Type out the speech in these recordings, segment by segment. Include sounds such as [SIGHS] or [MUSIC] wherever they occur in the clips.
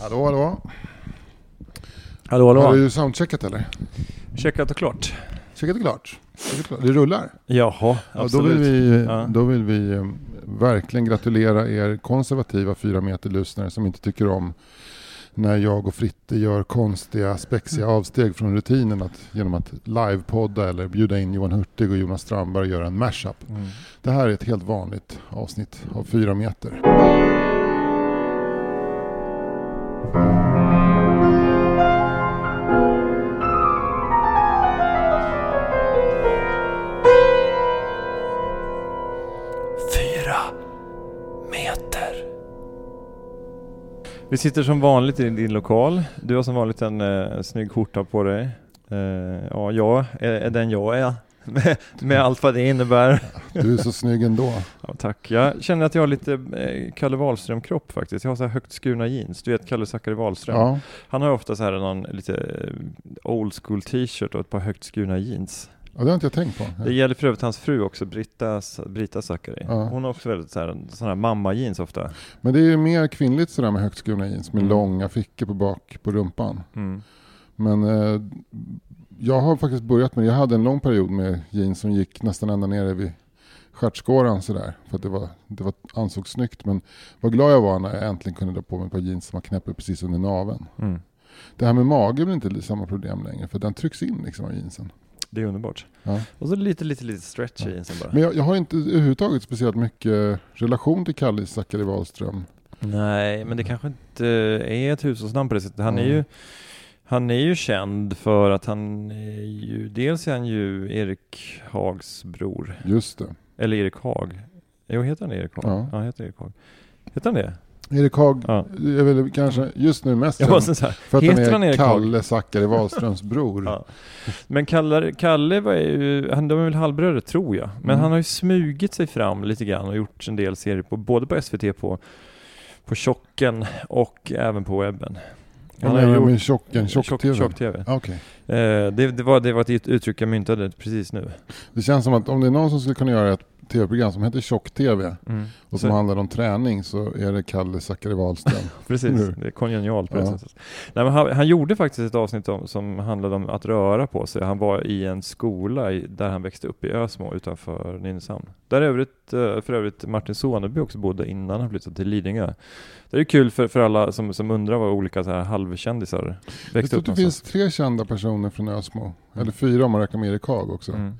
Hallå, hallå. Hallå, Har hallå. du soundcheckat eller? Checkat och klart. Checkat är klart. Checkat är klart. Det rullar. Jaha, Ja, då absolut. vill vi, Ja. då vill vi verkligen gratulera er konservativa fyra meter lyssnare som inte tycker om när jag och Fritte gör konstiga, spexiga avsteg från rutinen att, genom att livepodda eller bjuda in Johan Hurtig och Jonas Strandberg och göra en mashup. Mm. Det här är ett helt vanligt avsnitt av fyra meter. Fyra meter. Vi sitter som vanligt i din lokal. Du har som vanligt en eh, snygg skjorta på dig. Eh, ja, jag är, är den jag är. Med, med allt vad det innebär. Du är så snygg ändå. Ja, tack. Jag känner att jag har lite eh, Kalle Wahlström-kropp faktiskt. Jag har så här högt skurna jeans. Du vet Kalle Zackari Wahlström. Ja, Han har ofta så här någon lite eh, old school t-shirt och ett par högt skurna jeans. ja det har inte jag tänkt på. Det gäller för övrigt hans fru också, Britta, Britta Zackari. Ja. Hon har också väldigt så här, sådana här mamma-jeans ofta. Men det är ju mer kvinnligt sådär med högt skurna jeans med Mm. långa fickor på bak på rumpan. Mm. Men eh, jag har faktiskt börjat med. Jag hade en lång period med jeans som gick nästan ända nere vid stjärtskåran sådär. För att det, var, det var, ansågs snyggt. Men vad glad jag var när jag äntligen kunde dra på mig ett par jeans som var knäpper precis under naveln. Mm. Det här med mage blir inte samma problem längre för den trycks in liksom av jeansen. Det är underbart. Ja. Och så lite, lite, lite stretch i jeansen bara. Men jag, jag har inte överhuvudtaget speciellt mycket relation till Kalle Zackari Wahlström. Nej, men det kanske inte är ett hushållsnamn på det sättet. Han är Mm. ju han är ju känd för att han är ju, dels är han ju Erik Hags bror, Just det. eller Erik Hag. Jo, heter han Erik Hag? Ja. Ja, han heter Erik Hag. Heter han det? Erik Haag Ja. är väl kanske just nu mest känd för att han heter han är Erik Haag? Kalle Zackari Wahlströms bror. [LAUGHS] Ja. Men Kalle, Kalle var ju, han, de är väl halvbröder tror jag. Men Mm. han har ju smugit sig fram lite grann och gjort en del serier på, både på SVT på, på Tjocken och även på webben. Vad har menar du gjort- med tjocken? Tjock-tv? Tjock-tv. Ah, Okej. Eh, det, det, var, det var ett uttryck jag myntade precis nu. Det känns som att om det är någon som skulle kunna göra ett tv-program som heter Tjock-tv och som Så- handlar om träning så är det Kalle Zackari Wahlström. [LAUGHS] Precis, Nu. det är kongenialt på det Ja. sättet. Nej, men han, han gjorde faktiskt ett avsnitt om, som handlade om att röra på sig. Han var i en skola i, där han växte upp i Ösmo utanför Nynäshamn. Där övrigt, eh, för övrigt Martin Soneby också bodde innan han flyttade till Lidingö. Det är kul för, för alla som, som undrar vad olika så här halvkändisar Jag växte tror upp att det finns tre kända personer från Ösmo. Eller fyra om man räknar med Erik Haag också. Mm.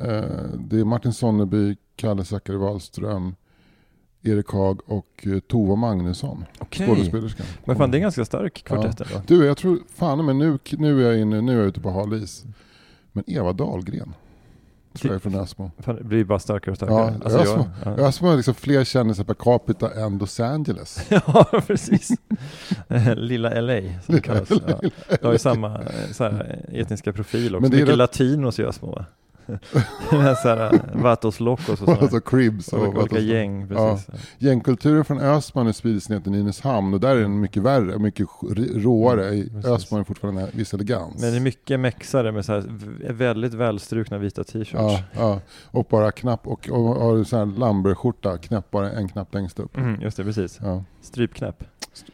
Eh, Det är Martin Sonneby, Kalle Zackari Wahlström, Erik Haag och eh, Tova Magnusson, Okej, skådespelerskan. men fan det är en ganska stark kvartett ändå. Du, jag tror, fan men nu, nu är jag inne, nu är jag ute på hal is. Men Eva Dahlgren, tror jag är från Ösmo. Fan, Det blir bara starkare och starkare. Ja, Alltså, Ösmo. jag, ja. Ösmo har liksom fler kändisar per capita än Los Angeles. [LAUGHS] Ja, precis. [LAUGHS] Lilla LA, som det kallas. Ja. Det har ju samma eh, så här, etniska profil också. Men det är Mycket latinos i Ösmo va? [LAUGHS] Är Vatos Locos och sådana. Cribs och olika, olika gäng, precis. Gängkulturen från Ösmo nu sprids ner till Nynäshamn och där är den mycket värre och mycket råare. I Mm, precis. Ösmo är fortfarande en viss elegans. Men det är mycket mexare med så här väldigt välstrukna vita t-shirts. Ja, ja, och bara knapp och, och har du så här Lamberskjorta, knapp bara en knapp längst upp. Mm, just det, precis. Ja. Strypknäpp.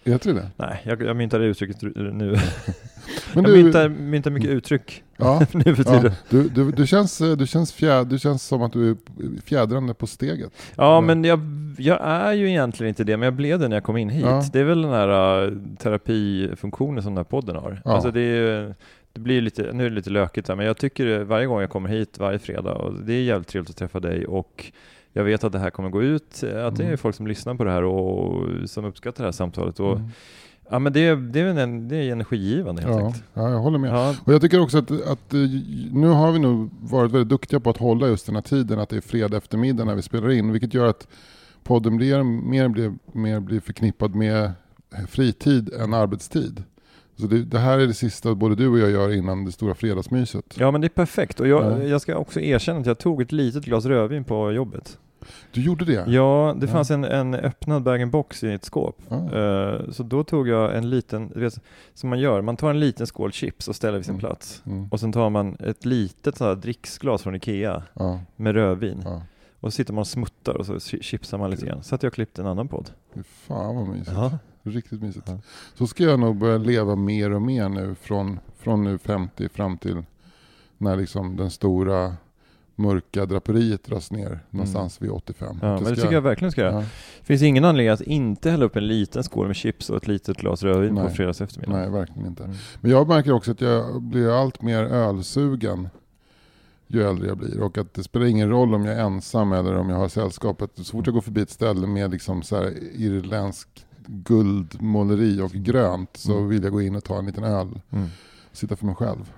Heter det det? Nej, jag, jag myntar det uttrycket nu. [LAUGHS] Men jag du, myntar, myntar mycket uttryck ja, [LAUGHS] nu för ja, tiden. du, du, du, känns, du, känns fjär, du känns som att du är fjädrande på steget. Ja, men jag, jag är ju egentligen inte det, men jag blev det när jag kom in hit. Ja. Det är väl den här uh, terapifunktionen som den här podden har. Ja. Alltså det, är, det blir lite, nu är det lite lökigt här, men jag tycker varje gång jag kommer hit, varje fredag, och det är jävligt trevligt att träffa dig och jag vet att det här kommer gå ut, att det är Mm. folk som lyssnar på det här och som uppskattar det här samtalet. Och, Mm. Ja, men det, är- det, är, en, det är energigivande helt Ja, enkelt. ja, jag håller med. Ja, Och jag tycker också att, att eh, nu har vi nog varit väldigt duktiga på att hålla just den här tiden, att det är fredag eftermiddag när vi spelar in, vilket gör att podden blir, mer, blir, mer blir förknippad med fritid än arbetstid. Så det, det, här är det sista både du och jag gör innan det stora fredagsmyset. Ja men det är perfekt och jag, jag ska också erkänna att jag tog ett litet glas rödvin på jobbet. Du gjorde det? Ja, det fanns en, en öppnad bag-in-box i ett skåp. Ah. Uh, så då tog jag en liten, vet, som man gör, man tar en liten skål chips och ställer vid sin Mm. plats. Mm. Och sen tar man ett litet sånt här dricksglas från Ikea Ja, med rödvin. ja. Och så sitter man och smuttar och så chi- chipsar man lite grann. Så att jag klippte en annan podd. Fy Fan vad mysigt. Ja. Riktigt mysigt. Ja. Så ska jag nog börja leva mer och mer nu från, från nu 50 fram till när liksom den stora mörka draperiet dras ner någonstans vid 85. Mm. Ja, men det tycker jag verkligen du ska göra. ja, Det finns ingen anledning att inte hälla upp en liten skål med chips och ett litet glas rödvin på Nej. fredags eftermiddag. Nej, verkligen inte. Mm. Men jag märker också att jag blir allt mer ölsugen ju äldre jag blir. Och att det spelar ingen roll om jag är ensam eller om jag har sällskapet. Så fort jag går förbi ett ställe med liksom så här irländsk guldmåleri och grönt så Mm. vill jag gå in och ta en liten öl. Mm. Sitta för mig själv.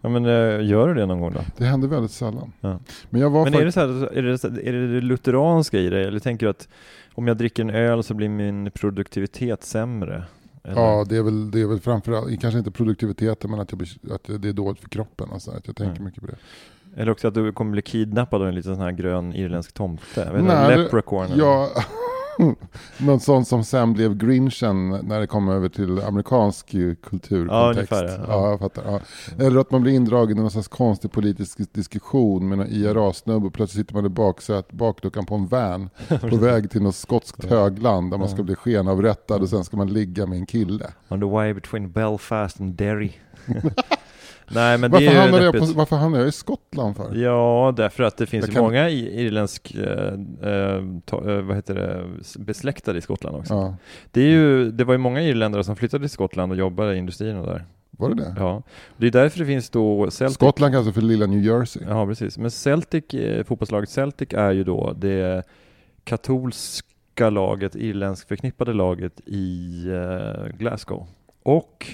Ja men eh, gör du det någon gång då? Det händer väldigt sällan. Ja. Men jag var Men är det, så här, är, det, är det det lutheranska i det? Eller tänker du att om jag dricker en öl så blir min produktivitet sämre? Eller? Ja, det är väl, det är väl framförallt, kanske inte produktiviteten men att, jag blir, att det är dåligt för kroppen. Alltså, att jag tänker Mm. mycket på det. Eller också att du kommer bli kidnappad av en liten sån här grön irländsk tomte? Nej, leprechaun? Ja, [LAUGHS] någon sån som sen blev Grinchen när det kom över till amerikansk kulturkontext. Ja, ungefär, ja. ja. jag fattar. Ja. Eller att man blir indragen i någon slags konstig politisk diskussion med någon IRA-snubbe och plötsligt sitter man i baksätet, bakluckan på en van [LAUGHS] på väg till något skotskt högland där man ska bli skenavrättad och sen ska man ligga med en kille. On the way between Belfast and Derry. [LAUGHS] Nej men det Varför är ju hamnade, jag på, varför hamnade jag i Skottland för? Ja, därför att det finns Jag ju kan- många irländsk, eh, eh, eh, vad heter det, besläktade i Skottland också. Ja, Det, är ju, det var ju många irländare som flyttade till Skottland och jobbade i industrin och där. var det det? Ja, det är därför det finns då Celtic. Skottland kallas för lilla New Jersey. Ja, precis. Men Celtic, eh, fotbollslaget Celtic är ju då det katolska laget, irländsk förknippade laget i eh, Glasgow. Och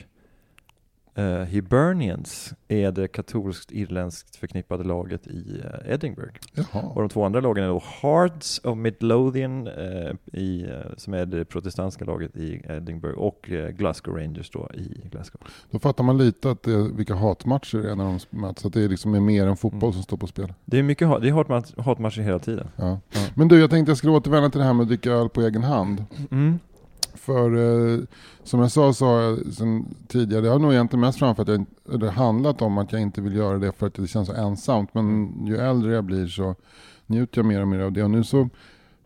eh, Hibernians är det katolskt irländskt förknippade laget i eh, Edinburgh. Och Jaha. de två andra lagen är då Hearts of Midlothian, eh, i, som är det protestantiska laget i Edinburgh, och Glasgow Rangers då i Glasgow. Då fattar man lite att det vilka hatmatcher det är när de möts. Att det är liksom är mer än fotboll Mm. som står på spel. Det är mycket hat, det är hatmatch, hatmatcher hela tiden. Ja. Men du, jag tänkte jag skulle återvända till det här med att dricka öl på egen hand. Mm. För eh, som jag sa, har jag sen tidigare, det har nog egentligen mest framför att jag, det handlat om att jag inte vill göra det för att det känns så ensamt. Men ju äldre jag blir så njuter jag mer och mer av det. Och nu så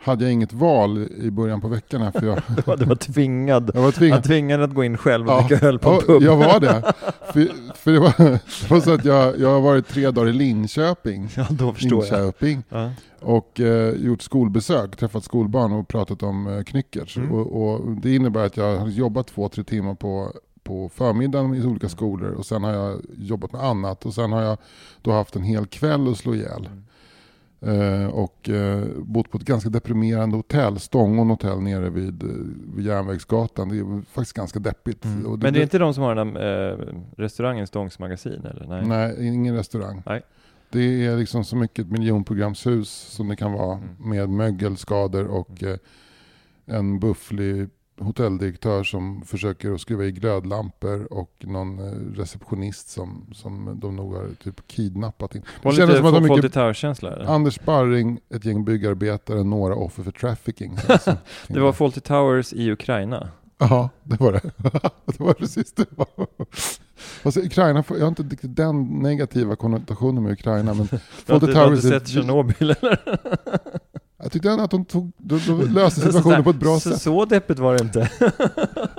hade jag inget val i början på veckan här för jag, [LAUGHS] Du var tvingad jag var tvingad. att tvingad att gå in själv och Ja. dricka öl på en pub. jag var det. [LAUGHS] För, för det, var, [LAUGHS] det var så att jag, jag har varit tre dagar i Linköping. Ja, då förstår jag. Linköping. Ja. och eh, gjort skolbesök, träffat skolbarn och pratat om eh, knyckertz. Mm. Och, och det innebär att jag har jobbat två, tre timmar på, på förmiddagen i olika skolor och sen har jag jobbat med annat och sen har jag då haft en hel kväll att slå ihjäl. Mm. Eh, och eh, bott på ett ganska deprimerande hotell, Stångon hotell nere vid, eh, vid Järnvägsgatan. Det är faktiskt ganska deppigt. Mm. Men det är inte de som har den där eh, restaurangen Stångs magasin eller? Nej. Nej, ingen restaurang. Nej. Det är liksom så mycket ett miljonprogramshus som det kan vara Mm. med mögelskador och eh, en bufflig hotelldirektör som försöker att skruva i glödlampor och någon eh, receptionist som, som de nog har typ kidnappat in. Det kändes som att de mycket? Anders Sparring, ett gäng byggarbetare, några offer för trafficking. [LAUGHS] Alltså, Det var Fawlty Towers i Ukraina. Ja, det var det. [LAUGHS] det var precis det. Fast [LAUGHS] Ukraina, jag har inte riktigt den negativa konnotationen med Ukraina. Men Du har inte, du har inte sett Tjernobyl eller? Jag tyckte ändå att de, tog, de, de löste [LAUGHS] situationen på ett bra så, sätt. Så deppigt var det inte. [LAUGHS]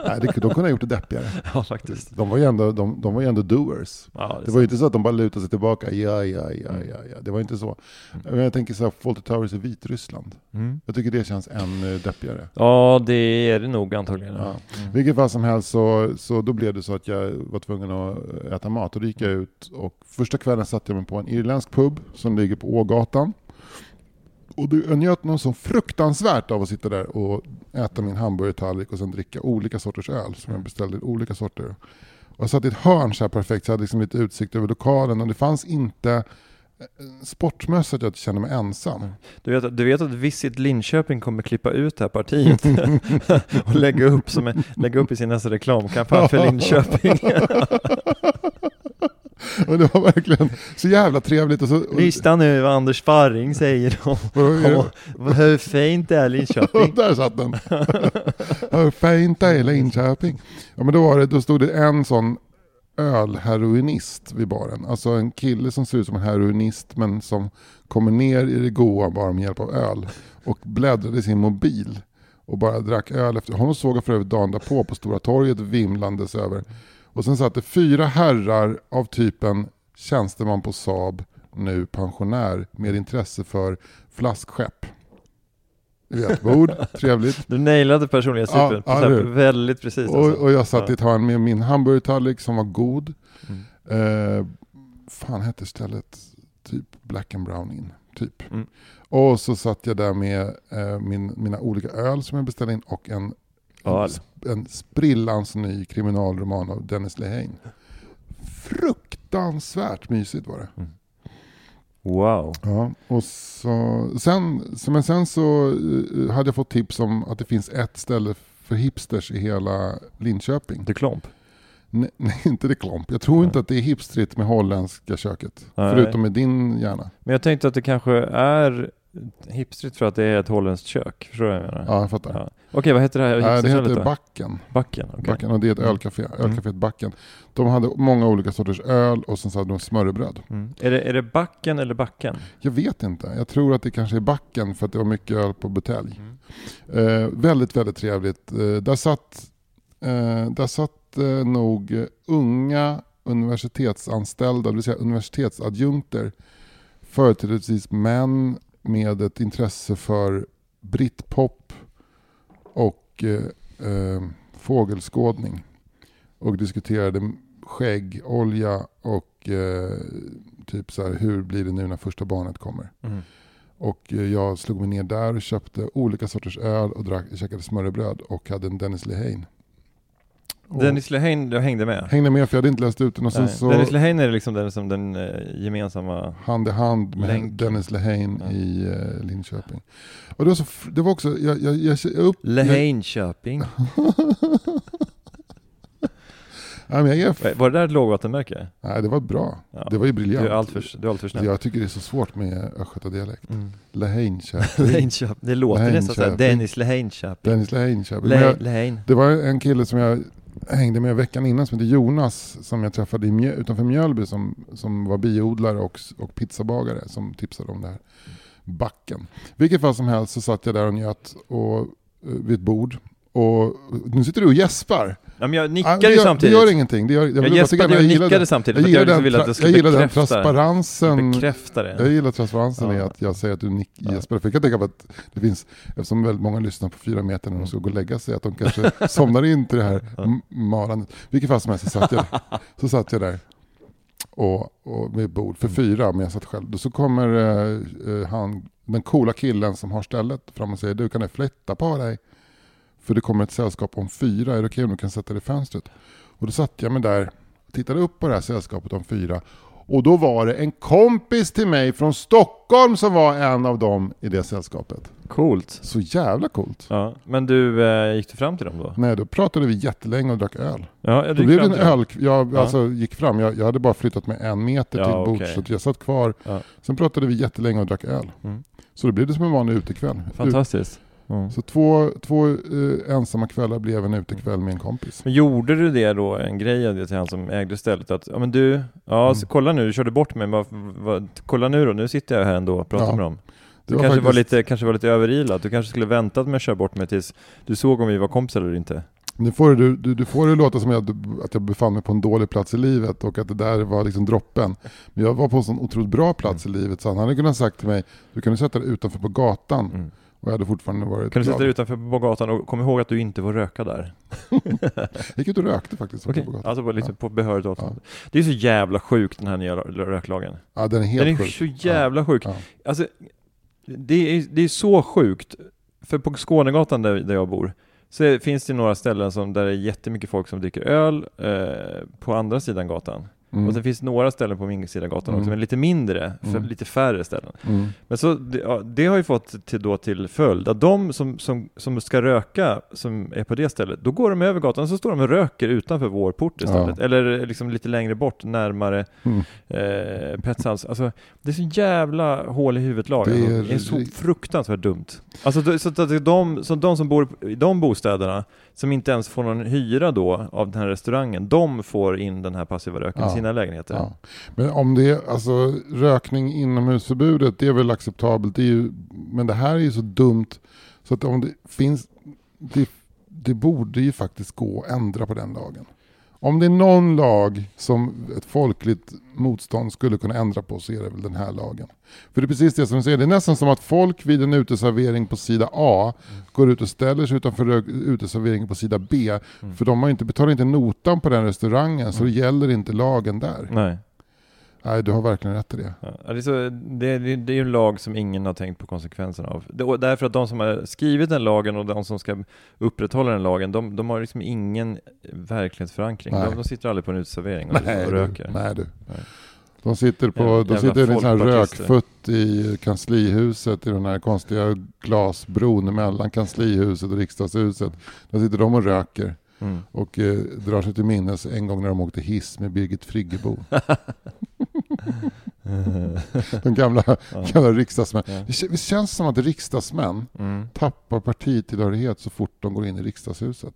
Nej, det, de kunde ha gjort det deppigare. [LAUGHS] ja, faktiskt. De var ju ändå, de, de var ändå doers. Ja, Det var ju inte så att de bara lutade sig tillbaka, ja, ja, ja, ja, ja. Det var inte så. Men jag tänker så här, Fawlty Towers i Vitryssland. Mm. Jag tycker det känns än eh, deppigare. Ja, det är det nog antagligen. Ja. Mm. vilket fall som helst så, så då blev det så att jag var tvungen att äta mat. Och då gick jag ut och första kvällen satte jag mig på en irländsk pub som ligger på Ågatan. Och jag njöt någon så fruktansvärt av att sitta där och äta min hamburgertallrik och sen dricka olika sorters öl som jag beställde olika sorter. Och jag satt i ett hörn så här perfekt så jag hade liksom lite utsikt över lokalen och det fanns inte sportmässigt att jag känner mig ensam. Du vet, du vet att Visit Linköping kommer klippa ut det här partiet [LAUGHS] och lägga upp, som lägga upp i sin nästa reklamkampanj för [LAUGHS] Linköping. [LAUGHS] Och det var verkligen så jävla trevligt. Och så, och, Lyssna nu vad Anders Sparring säger om, hur fint det är Linköping. [LAUGHS] där satt den. [LAUGHS] Hur fint det är Linköping. Ja men då, var det, då stod det en sån ölheroinist vid baren. Alltså en kille som ser ut som en heroinist men som kommer ner i det goa bara med hjälp av öl. Och bläddrade i sin mobil och bara drack öl efter. Honom såg jag för övrigt dagen därpå på Stora torget vimlandes över. Och sen satt det fyra herrar av typen tjänsteman på Saab, nu pensionär, med intresse för flaskskepp. Du vet, [LAUGHS] bord, trevligt. Du nailade personlighetstypen Ja, ja, väldigt precis. Och, Alltså. och jag satt Ja. i ett hörn med min hamburgertallrik som var god. Mm. Eh, fan hette stället? Typ Black and Brown In. Typ. Mm. Och så satt jag där med eh, min, mina olika öl som jag beställde in och en, Öl. en sprillans ny kriminalroman av Dennis Lehane. Fruktansvärt mysigt var det. Wow. Ja, och så, sen, men sen så eh, hade jag fått tips om att det finns ett ställe för hipsters i hela Linköping. Du klomp. Nej, [LAUGHS] nej, inte det klomp. Jag tror Nej. inte att det är hipstrigt med holländska köket. Nej. Förutom med din hjärna. Men jag tänkte att det kanske är hipstrigt för att det är ett holländskt kök. Förstår du vad jag menar? Ja, jag fattar. Ja. Okej, vad heter det här Nej, det heter? Backen. Backen? okej. Backen. Och det är ett Mm. ölcafé. Ölcaféet Backen. De hade många olika sorters öl och sen så hade de smörrebröd. Mm. Är, det, är det Backen eller Backen? Jag vet inte. Jag tror att det kanske är Backen för att det var mycket öl på butelj. Mm. Eh, väldigt, väldigt trevligt. Eh, där satt, eh, där satt eh, nog unga universitetsanställda, det vill säga universitetsadjunkter. Företrädesvis män med ett intresse för britpop och eh, eh, fågelskådning. Och diskuterade skägg, olja och eh, typ så här, hur blir det nu när första barnet kommer. Mm. Och eh, jag slog mig ner där och köpte olika sorters öl och drack, käkade smörrebröd och hade en Dennis Lehane. Och Dennis Lehane, du hängde med? Hängde med för jag hade inte läst ut den och sen Nej. så Dennis Lehane är liksom den, som den eh, gemensamma... hand i hand med Länken. Dennis Lehane Ja. i eh, Linköping. Och det var, så, det var också, jag, jag, jag, jag, upp, Lehaneköping. [LAUGHS] nej, men jag Var det där ett lågvattenmärke? nej, det var bra. Ja. Det var ju Du briljant. är alltför, du är alltför snäll. Jag tycker det är så svårt med östgötadialekt. Mm. Lehaneköping. Det låter nästan såhär. Dennis Lehaneköping. Dennis Lehaneköping. Men Le- Lehane. Det var en kille som jag hängde med veckan innan som heter Jonas som jag träffade i Mjö, utanför Mjölby som, som var biodlare och, och pizzabagare som tipsade om det här backen. Vilket fall som helst så satt jag där och njöt och, eh, vid ett bord. Och nu sitter du och gäspar. Ja, men jag Ah, nickade det ju gör, samtidigt. Det gör ingenting. Det gör, jag, jag gäspade och jag nickade samtidigt Jag gillar jag den, du jag skulle gillar den transparensen. Bekräfta det. Jag gillar transparensen i Ja. att jag säger att du nick, Ja. gäspar. För jag kan tänka på att det finns, eftersom väldigt många lyssnar på fyra meter när de ska gå och lägga sig, att de kanske [LAUGHS] somnar in till det här Ja. marandet. Vilket fall som helst så satt jag, så satt jag där och, och med bord för fyra, men jag satt själv. Då så kommer eh, eh, han, den coola killen som har stället fram och säger du kan du flytta på dig? För det kommer ett sällskap om fyra, är det okej om du kan sätta dig i fönstret? Och då satt jag mig där och tittade upp på det här sällskapet om fyra. Och då var det en kompis till mig från Stockholm som var en av dem i det sällskapet. Coolt. Så jävla coolt. Ja, men du, eh, gick du fram till dem då? Nej, då pratade vi jättelänge och drack öl. Ja, jag Då blev det en öl, jag Ja. alltså, gick fram, jag, jag hade bara flyttat mig en meter Ja, till bords, så att jag satt kvar. Ja. Sen pratade vi jättelänge och drack öl. Mm. Så då blev det som en vanlig utekväll. Fantastiskt. Mm. Så två, två eh, ensamma kvällar blev en utekväll med en kompis. Men gjorde du det då, en grej av det till han som ägde stället? Att, ja men du, ja så Mm. kolla nu, du körde bort mig, vad, vad, kolla nu då, nu sitter jag här ändå och pratar Ja. med dem. Du var kanske, var faktiskt- lite, kanske var lite överilat, du kanske skulle väntat med att köra bort mig tills du såg om vi var kompisar eller inte. Nu får du, du, du får det låta som att, att jag befann mig på en dålig plats i livet och att det där var liksom droppen. Men jag var på en sån otroligt bra plats i livet så han hade kunnat sagt till mig, du kan sätta dig utanför på gatan Mm. Och jag hade fortfarande varit Kan du sätta dig utanför på gatan och kom ihåg att du inte får röka där. [LAUGHS] Jag gick ut och rökte faktiskt Okej, på gatan. alltså på, liksom Ja. på behörigt avstånd. Det är så jävla sjukt den här nya röklagen. Ja, den är helt Den är sjuk. så jävla sjuk. Ja. Alltså, det är, det är så sjukt. För på Skånegatan där, där jag bor, så finns det några ställen som, där det är jättemycket folk som dricker öl eh, på andra sidan gatan. Mm. Och sen finns några ställen på Mingsidagatan Mm. också, men lite mindre, Mm. lite färre ställen. Mm. Men så, det, ja, det har ju fått till, då till följd att de som, som, som ska röka, som är på det stället, då går de över gatan och så står de och röker utanför vår port istället. Ja. Eller liksom lite längre bort, närmare Mm. eh, Petsans. Alltså, det är så jävla hål i huvudet lag. Det Det är är, så fruktansvärt dumt. Alltså, så att det är de, så de som bor i de bostäderna, som inte ens får någon hyra då av den här restaurangen, de får in den här passiva röken Ja. i sina lägenheter. Ja. Men om det är, alltså rökning inomhusförbudet, det är väl acceptabelt. Det ju, men det här är ju så dumt så att om det finns, det, det borde ju faktiskt gå att ändra på den lagen. Om det är någon lag som ett folkligt motstånd skulle kunna ändra på så är det väl den här lagen. För det är precis det som du säger, det är nästan som att folk vid en uteservering på sida A går ut och ställer sig utanför uteserveringen på sida B. Mm. För de har inte, betalar inte notan på den restaurangen så det gäller inte lagen där. Nej. Nej, du har verkligen rätt i det. Ja, det, är så, det, det, är ju en lag som ingen har tänkt på konsekvenserna av. Det, därför att de som har skrivit den lagen och de som ska upprätthålla den lagen, de, de har liksom ingen verklighetsförankring. Nej. De, de sitter aldrig på en uteservering och, och röker. Du, nej du. Nej. De sitter, på, Jävla- de sitter i en sån rökfutt i kanslihuset i den här konstiga glasbron mellan kanslihuset och riksdagshuset. Där sitter de och röker Mm. och eh, drar sig till minnes en gång när de åkte hiss med Birgit Friggebo. [LAUGHS] de gamla, Ja. gamla riksdagsmän. Ja. Det kän- det känns som att riksdagsmän Mm. tappar partitillhörighet så fort de går in i riksdagshuset.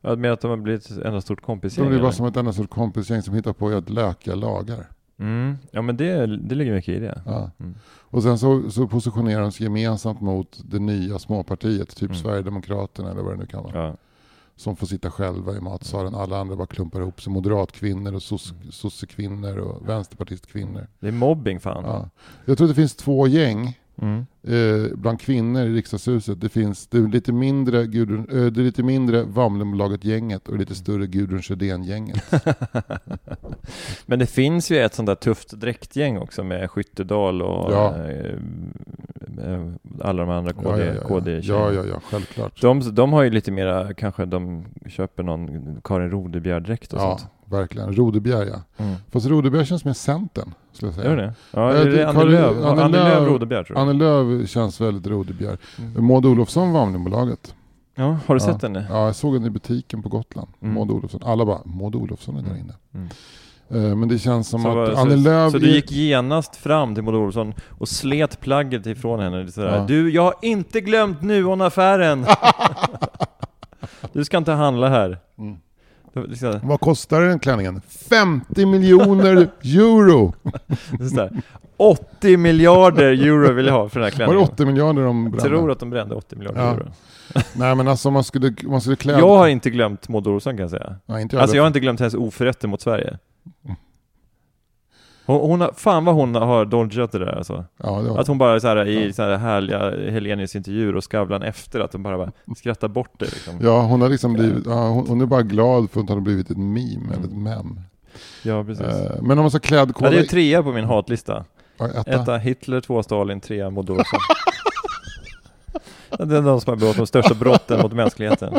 Ja, med att de har blivit ett enda stort De kompisgäng? blir bara eller? som ett enda stort kompisgäng som hittar på att lökiga lagar. mm. Ja men det, det ligger mycket i det. Ja. Mm. Och sen så, så positionerar de sig gemensamt mot det nya småpartiet, typ Mm. Sverigedemokraterna eller vad det nu kan vara. Som får sitta själva i matsalen. Alla andra bara klumpar ihop sig. Moderatkvinnor och Mm. sossekvinnor och vänsterpartistkvinnor. Det är mobbing fan. Ja. Jag tror det finns två gäng Mm. eh, bland kvinnor i riksdagshuset. Det finns det är lite mindre, Gudrun, eh, det är lite mindre Vamlenbolaget-gänget och lite större Gudrun Sjödén-gänget. [LAUGHS] Men det finns ju ett sånt där tufft dräktgäng också med Skyttedal och Ja. eh, eh, alla de andra KD, ja, ja, ja. KD ja, ja, ja, självklart. De, de har ju lite mera, kanske de köper någon Karin Rodebjer-dräkt och Ja, sånt. verkligen. Rodebjer ja. Mm. Fast Rodebjer känns mer Centern, skulle jag säga. Gör det? Ja, är det- Annie Lööf? Annie Lööf- Rodebjer tror jag. Annie Lööf känns väldigt Rodebjer. Mm. Maud Olofsson Vamlinbolaget. Ja, har du Ja. sett henne? Ja, jag såg henne i butiken på Gotland. Mm. Maud Olofsson. Alla bara, Maud Olofsson är där Mm. inne. Mm. Eh, Men det känns som Så, att var- Annie Lööf... så du gick genast fram till Maud Olofsson och slet plagget ifrån henne? Sådär. Ja. Du, jag har inte glömt Nuon-affären! [LAUGHS] du ska inte handla här. Mm. Liksom, Vad kostar den klänningen? 50 miljoner euro! [LAUGHS] det är sådär. 80 miljarder euro vill jag ha för den här Var det klänningen. 80 miljarder de Jag brände? tror att de brände 80 miljarder Ja. euro. Nej men alltså man skulle, man skulle klä... Jag har inte glömt Maud Olofsson kan jag säga. Nej, inte jag Alltså jag har inte glömt hennes oförrätter mot Sverige. Hon, hon har, fan vad hon har dodgat det där alltså. Ja, det. Att hon bara så här, i Ja. så här härliga Helenius intervjuer och Skavlan efter, att de bara, bara skrattar bort det liksom. Ja, hon har liksom blivit... Ja, hon, hon är bara glad för att hon har blivit ett meme eller ett Mm. mem. Ja, precis. Eh, men om man ska klädkoda... ja, det är trea på min hatlista. Etta. Etta Hitler, två Stalin, trea Maud Olofsson. det är de som har begått de största brotten mot mänskligheten.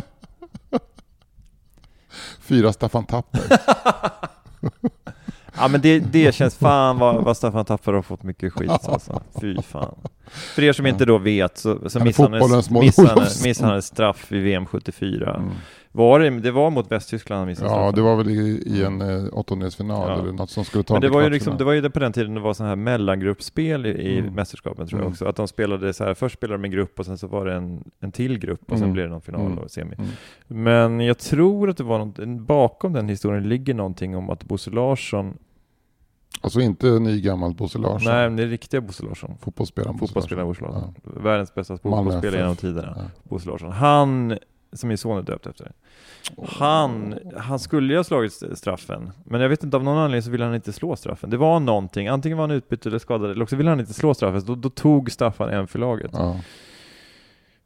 Fyra Staffan Tapper. [LAUGHS] Ja men det, det känns fan vad, vad Staffan Tapper har fått mycket skit alltså. Fy fan. För er som inte då vet så, så missade han ett straff i VM 74. Mm. Var det, det var mot Västtyskland han missade Ja, det var väl i, i en eh, åttondelsfinal Ja. eller något som skulle ta Men det var ju liksom, det var ju det på den tiden det var sådana här mellangruppspel i, i Mm. mästerskapen tror jag Mm. också. Att de spelade så här, först spelade de en grupp och sen så var det en, en till grupp och sen Mm. blev det någon final Mm. och semi. Mm. Men jag tror att det var något, bakom den historien ligger någonting om att Bosse Larsson, Alltså inte ny gammal Bosse Larsson. nej men det är riktiga Bosse Larsson. Fotbollsspelaren Bosse Larsson. Bosse Larsson. Världens bästa fotbollsspelare genom tiderna. Ja. Bosse Larsson. Han, som min son är döpt efter. Han, han skulle ju ha slagit straffen, men jag vet inte, av någon anledning så ville han inte slå straffen. Det var någonting, antingen var han utbytt eller skadad, eller också ville han inte slå straffen, så då, då tog Staffan en för laget. Ja.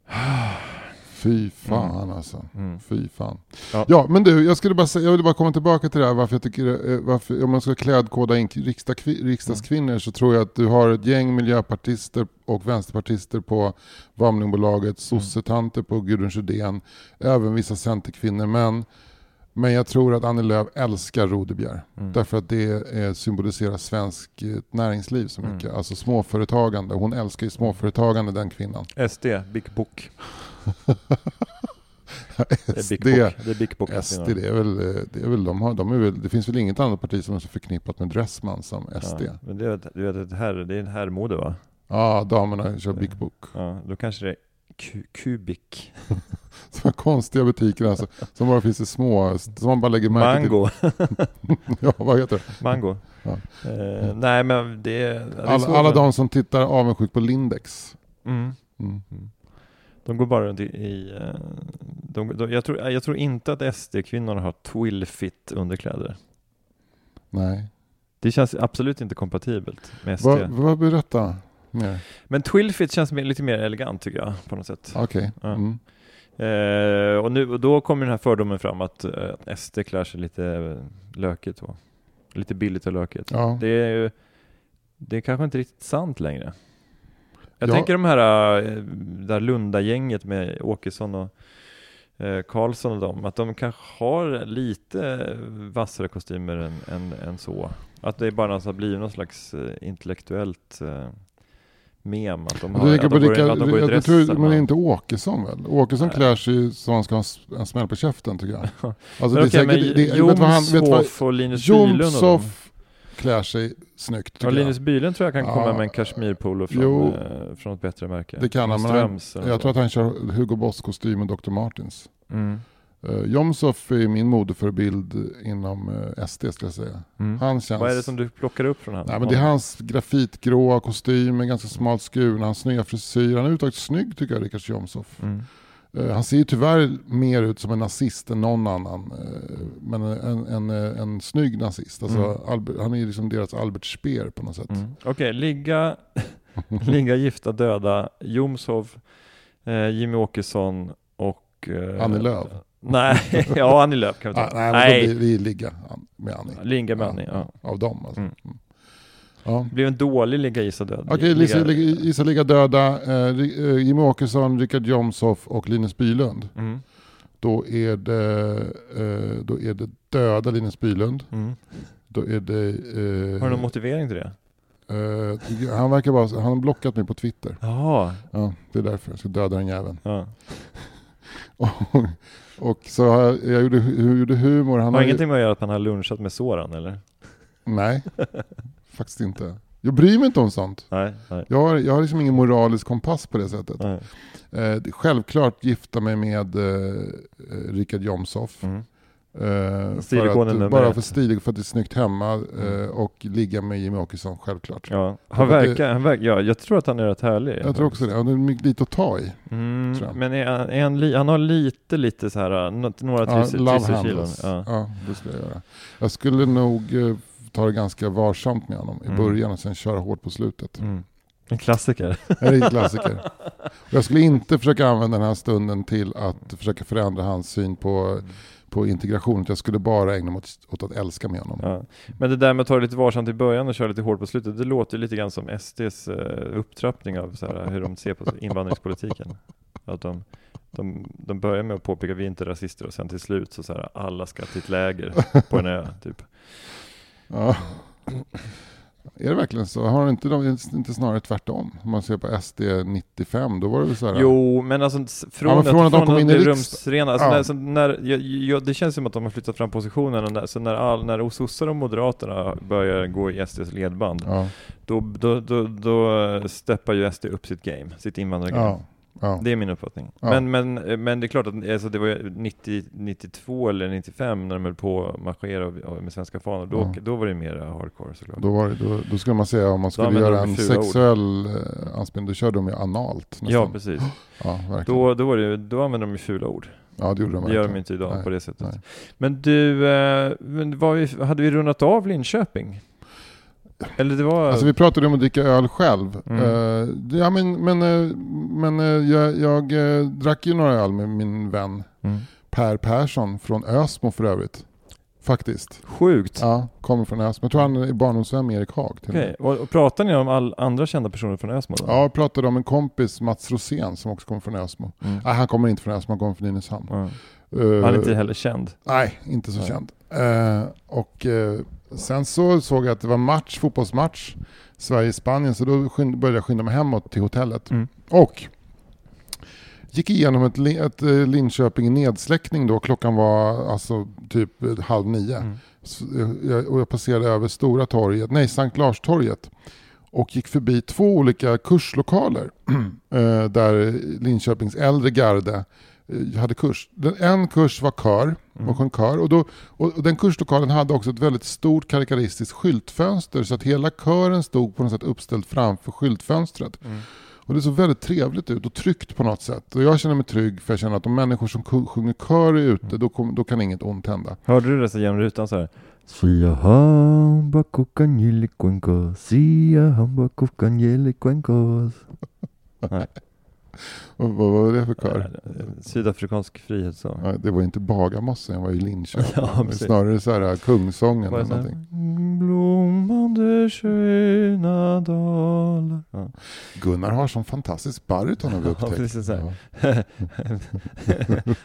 [SIGHS] [SIGHS] Fy fan alltså. Mm. Fy fan. Ja. Ja. men du, jag skulle bara säga, jag vill bara komma tillbaka till det här varför jag tycker, eh, varför, om man ska klädkoda in riksdagskvi- riksdagskvinnor så tror jag att du har ett gäng miljöpartister och vänsterpartister på Vamlingbolaget, sossetanter på Gudrun Sjödén, även vissa centerkvinnor, men Men jag tror att Annie Lööf älskar Rodebjer. Mm. Därför att det symboliserar svensk eh, näringsliv så mycket. Mm. Alltså småföretagande. Hon älskar ju småföretagande den kvinnan. SD, Big Book. [LAUGHS] Det SD. Det är Big Book. SD det är väl, det är väl, de har, de är väl, det finns väl inget annat parti som är så förknippat med Dressman som SD. Ja, Ja, men det, du vet, ett herr, det är en herrmode va? damerna kör Big Book. Ja, då kanske det är Ku- Kubik. [LAUGHS] Sådana konstiga butiker alltså, som bara finns i små, som man bara lägger märke Mango. [LAUGHS] Ja, vad heter det? Mango. Ja. Eh, nej men det, det Alla, alla de som tittar avundsjukt på Lindex. Mm. Mm. De går bara runt i, i eh, de, de, jag, tror, jag tror inte att SD-kvinnorna har twillfit underkläder. Nej. Det känns absolut inte kompatibelt med SD. Vad, vad berätta mer? Men twillfit känns lite mer elegant tycker jag på något sätt. Okej. Ja. Mm. Eh, och, nu, och då kommer den här fördomen fram att eh, SD klär sig lite eh, lökigt. Va? Lite billigt och lökigt. Ja. Det är ju det är kanske inte riktigt sant längre. Jag Ja. tänker de här eh, där Lunda-gänget med Åkesson och eh, Karlsson och dem, att de kanske har lite vassare kostymer än, än, än så. Att det bara har blivit någon slags eh, intellektuellt eh, mem. Att de Men har, du att de går, Rickard, att de går i dress. tror, men inte Åkesson väl? Åkesson klär sig så han ska ha en smäll på käften tycker jag. [LAUGHS] Alltså Men det är okej, men säkert, det, det, Jomshof och Linus Bylund och dem. Klär sig snyggt Ja, Linus Bylund tror jag kan komma Ja. med en kashmirpolo från, Jo. eh, från ett bättre märke. Det kan han, men jag. tror att han kör Hugo Boss-kostym och Dr. Martens. Mm. Uh, Jomshof är min modeförebild inom uh, SD skulle jag säga. Mm. Han känns... Vad är det som du plockar upp från honom? Nej, men det är hans grafitgråa kostym med ganska smalt skurna, hans snygga frisyr. Han är överhuvudtaget snygg tycker jag, Rickard Jomshof. Mm. Eh, han ser ju tyvärr mer ut som en nazist än någon annan. eh, men en, en, en, snygg nazist. Alltså, Mm. Albert, han är ju liksom deras Albert Speer på något sätt. Mm. Okej, ligga, [LAUGHS] ligga gifta döda, Jomshof, eh, Jimmy Åkesson och... Eh, Annie Lööf. Nej, [LAUGHS] ja Annie Lööf kan vi ta. Ah, nej, blir vi ligga med Annie. Ligga med Annie, ja. Av dem alltså. Mm. Ja. Det blev en dålig ligga gissa död. Okej, Lisa, Lisa ligga döda, eh, eh, Jimmy Åkesson, Rickard Jomshof och Linus Bylund. Mm. Då är det, eh, då är det döda Linus Bylund. Mm. Då är det... Eh, Har du någon motivering till det? eh, han verkar bara, han har blockat mig på Twitter. Jaha, Ja, det är därför jag ska döda den jäveln. ja. [LAUGHS] Och, och så har jag, jag gjorde, gjorde humor. Han Har har ju- ingenting med att göra att han har lunchat med Soran eller? Nej, [LAUGHS] faktiskt inte. Jag bryr mig inte om sånt. Nej, nej. Jag har, jag har liksom ingen moralisk kompass på det sättet. Eh, självklart gifta mig med eh, eh, Rickard Jomshof. Mm. Eh, för att, bara för stil, för att det är snyggt hemma eh, Mm. och ligga med Jimmy Åkesson, självklart. Ja, han verkar, han verkar, ja, jag tror att han är rätt härlig. Jag tror också det. Han är lite att ta i. Mm, men är han, är han, li, han har lite, lite så här, nå- några Ja, tusen kilon. handles. Ja. Ja, det skulle jag göra. Jag skulle nog eh, ta det ganska varsamt med honom i Mm. början och sen köra hårt på slutet. Mm. En klassiker. Det är en klassiker. [LAUGHS] Och Jag skulle inte försöka använda den här stunden till att försöka förändra hans syn på, på integration. Jag skulle bara ägna mig åt, åt att älska med honom. Ja. Men det där med att ta det lite varsamt i början och köra lite hårt på slutet, det låter lite grann som SDs eh, upptrappning av så här, hur de ser på invandringspolitiken. Att de, de, de börjar med att påpeka att vi är inte rasister och sen till slut så, så här, alla ska till ett läger på en ö. Typ. Ja. Är det verkligen så? Har inte de inte snarare tvärtom? Om man ser på SD 95, då var det väl så här... Jo, men alltså från, Ja, men från att de kom från in att rumsrena, alltså Ja. när, när, jag, jag, det känns som att de har flyttat fram positionerna, så när, all, när sossar och moderaterna börjar gå i SDs ledband, Ja, då, då, då, då steppar ju SD upp sitt game, sitt invandrargame. ja, ja. Det är min uppfattning. Ja. Men, men, men det är klart att alltså, det var ju 90, 92 eller 95 när de höll på att marschera med svenska fanor. Då, Ja. då var det mer hardcore såklart. Då, var det, då, då skulle man säga om man skulle göra en ord. sexuell eh, anspelning, då körde de ju analt. Nästan. ja, precis. [GASPS] Ja, verkligen. Då, då, var det, då använde de ju fula ord. ja, det gjorde de Det gör de inte idag Nej, på det sättet. nej. Men du, eh, men var vi, hade vi rundat av Linköping? Eller det var... Alltså vi pratade om att dricka öl själv. Mm. Eh, ja, men men, eh, men eh, jag, jag drack ju några öl med min vän mm. Per Persson från Ösmo för övrigt. Faktiskt. Sjukt. Ja, kommer från Ösmo. Jag tror han är barndomsvän med Erik Haag. Okej, och, och pratar ni om all andra kända personer från Ösmo då? Ja, jag pratade om en kompis, Mats Rosén, som också kommer från Ösmo. Mm. Nej, han kommer inte från Ösmo, han kommer från Nynäshamn. Han är inte heller känd. Nej, inte så Nej. känd. Och sen så såg jag att det var match, fotbollsmatch, Sverige-Spanien, så då började jag skynda mig hemåt till hotellet. Mm. Och gick igenom ett, ett eh, Linköping nedsläckning då, klockan var alltså typ eh, halv nio. Mm. Så jag, och jag passerade över Stora torget, nej Sankt Lars-torget och gick förbi två olika kurslokaler [CLEARS THROAT] eh, där Linköpings äldre garde eh, hade kurs. Den, en kurs var kör, Mm. och sjöng kör och, då, och, och den kurslokalen hade också ett väldigt stort karikaristiskt skyltfönster så att hela kören stod på något sätt uppställd framför skyltfönstret. Mm. Och det såg väldigt trevligt ut och tryggt på något sätt. Och jag känner mig trygg för jag känner att de människor som sjunger kör är ute, Mm. då, kom, då kan inget ont hända. Hörde du det så genom rutan så här? Sia hamba kukan sia hamba kukan. [LAUGHS] Vad var det för kör? Sydafrikansk frihetssång. Ja, det var inte Bagarmossen, jag var i Linköping. Ja. Snarare så här Kungsången Var eller någonting. Blommande sköna dalar. Ja. Gunnar har sån fantastisk baryton har vi upptäckt. Ja.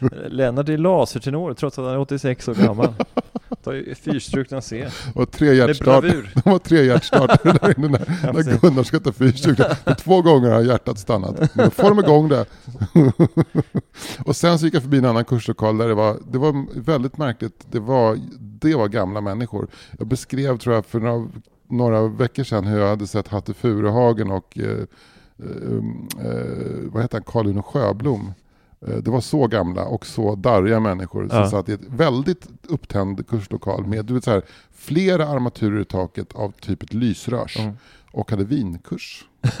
[LAUGHS] Lennart är lasertenor trots att han är 86 år gammal. [LAUGHS] Ju fyrstrukna C. Och tre hjärtstarter. [LAUGHS] De har tre hjärtstarter där inne när, [LAUGHS] Ja, när. Gunnar ska ta fyrstrukna. [LAUGHS] Två gånger har hjärtat stannat. Men då får de igång det. och sen så gick jag förbi en annan kurslokal där det var, det var väldigt märkligt. Det var, det var gamla människor. Jag beskrev tror jag för några, några veckor sedan hur jag hade sett Hatte Furuhagen och eh, eh, eh, vad heter han, Karl Uno Sjöblom. Eh, Det var så gamla och så darriga människor som Ja. satt i ett väldigt upptänd kurslokal med du vet, så här, flera armaturer i taket av typ ett lysrörs Mm. och hade vinkurs. [LAUGHS]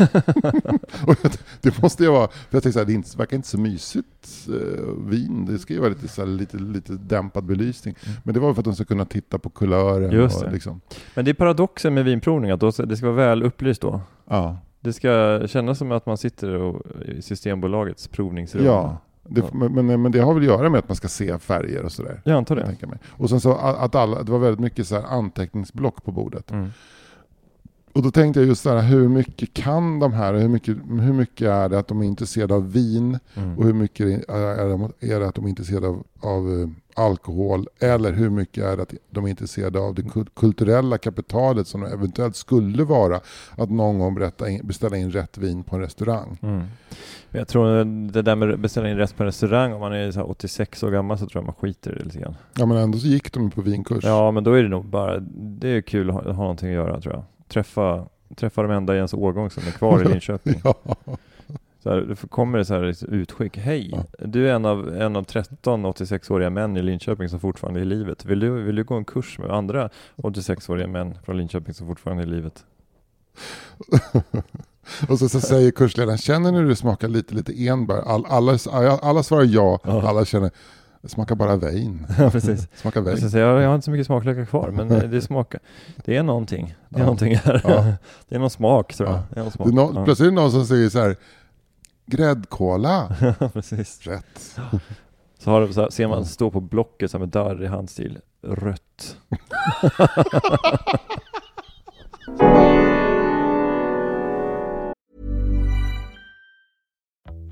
och jag- det måste ju vara, för jag tänkte så här, det inte, verkar inte så mysigt eh, vin, det ska ju vara lite, så här, lite, lite dämpad belysning. Men det var för att de ska kunna titta på kulören. Mm. Just och, det. liksom, Men det är paradoxen med vinprovning, att det ska vara väl upplyst då. ja. Det ska kännas som att man sitter och, i Systembolagets provningsrum. ja. Det, Ja. Men, men, det har väl att göra med att man ska se färger och sådär. Jag antar Jag det. mig. Och sen så att alla, det var väldigt mycket så här anteckningsblock på bordet. Mm. Och då tänkte jag just så här, hur mycket kan de här? Hur mycket, hur mycket är det att de är intresserade av vin? Mm. Och hur mycket är det, är det att de är intresserade av, av eh, alkohol? Eller hur mycket är det att de är intresserade av det kul- kulturella kapitalet som det eventuellt skulle vara att någon gång berätta beställa in rätt vin på en restaurang? Mm. Men Jag tror det där med att beställa in rätt på en restaurang, om man är så här 86 år gammal så tror jag man skiter i det lite grann. Ja men ändå så gick de på vinkurs. Ja, men då är det nog bara, det är kul att ha, ha någonting att göra tror jag. Träffa, träffa de enda i ens årgång som är kvar i [LAUGHS] Linköping. Ja. Så här, kommer det så här ett utskick. Hej, Ja. du är en av, en av 13 86-åriga män i Linköping som fortfarande är i livet. Vill du, vill du gå en kurs med andra 86-åriga män från Linköping som fortfarande är i livet? [LAUGHS] Och så, så säger kursledaren, känner ni hur det smakar lite, lite enbär? All, alla, alla svarar ja, Ja. alla känner, det smakar bara vein. [LAUGHS] Ja, precis. Smakar Jag, vein. ska säga, jag har inte så mycket smaklökar kvar, men det smakar. Det är någonting. Det är Ja. någonting här. Ja. [LAUGHS] Det är någon smak tror jag. Ja. Det är någon Det smak. är nå- ja. Plötsligt är det någon som säger så här, gräddkola. [LAUGHS] Precis. Rätt. Så, har, så här, ser man stå på blocket så här med darrig handstil. Rött.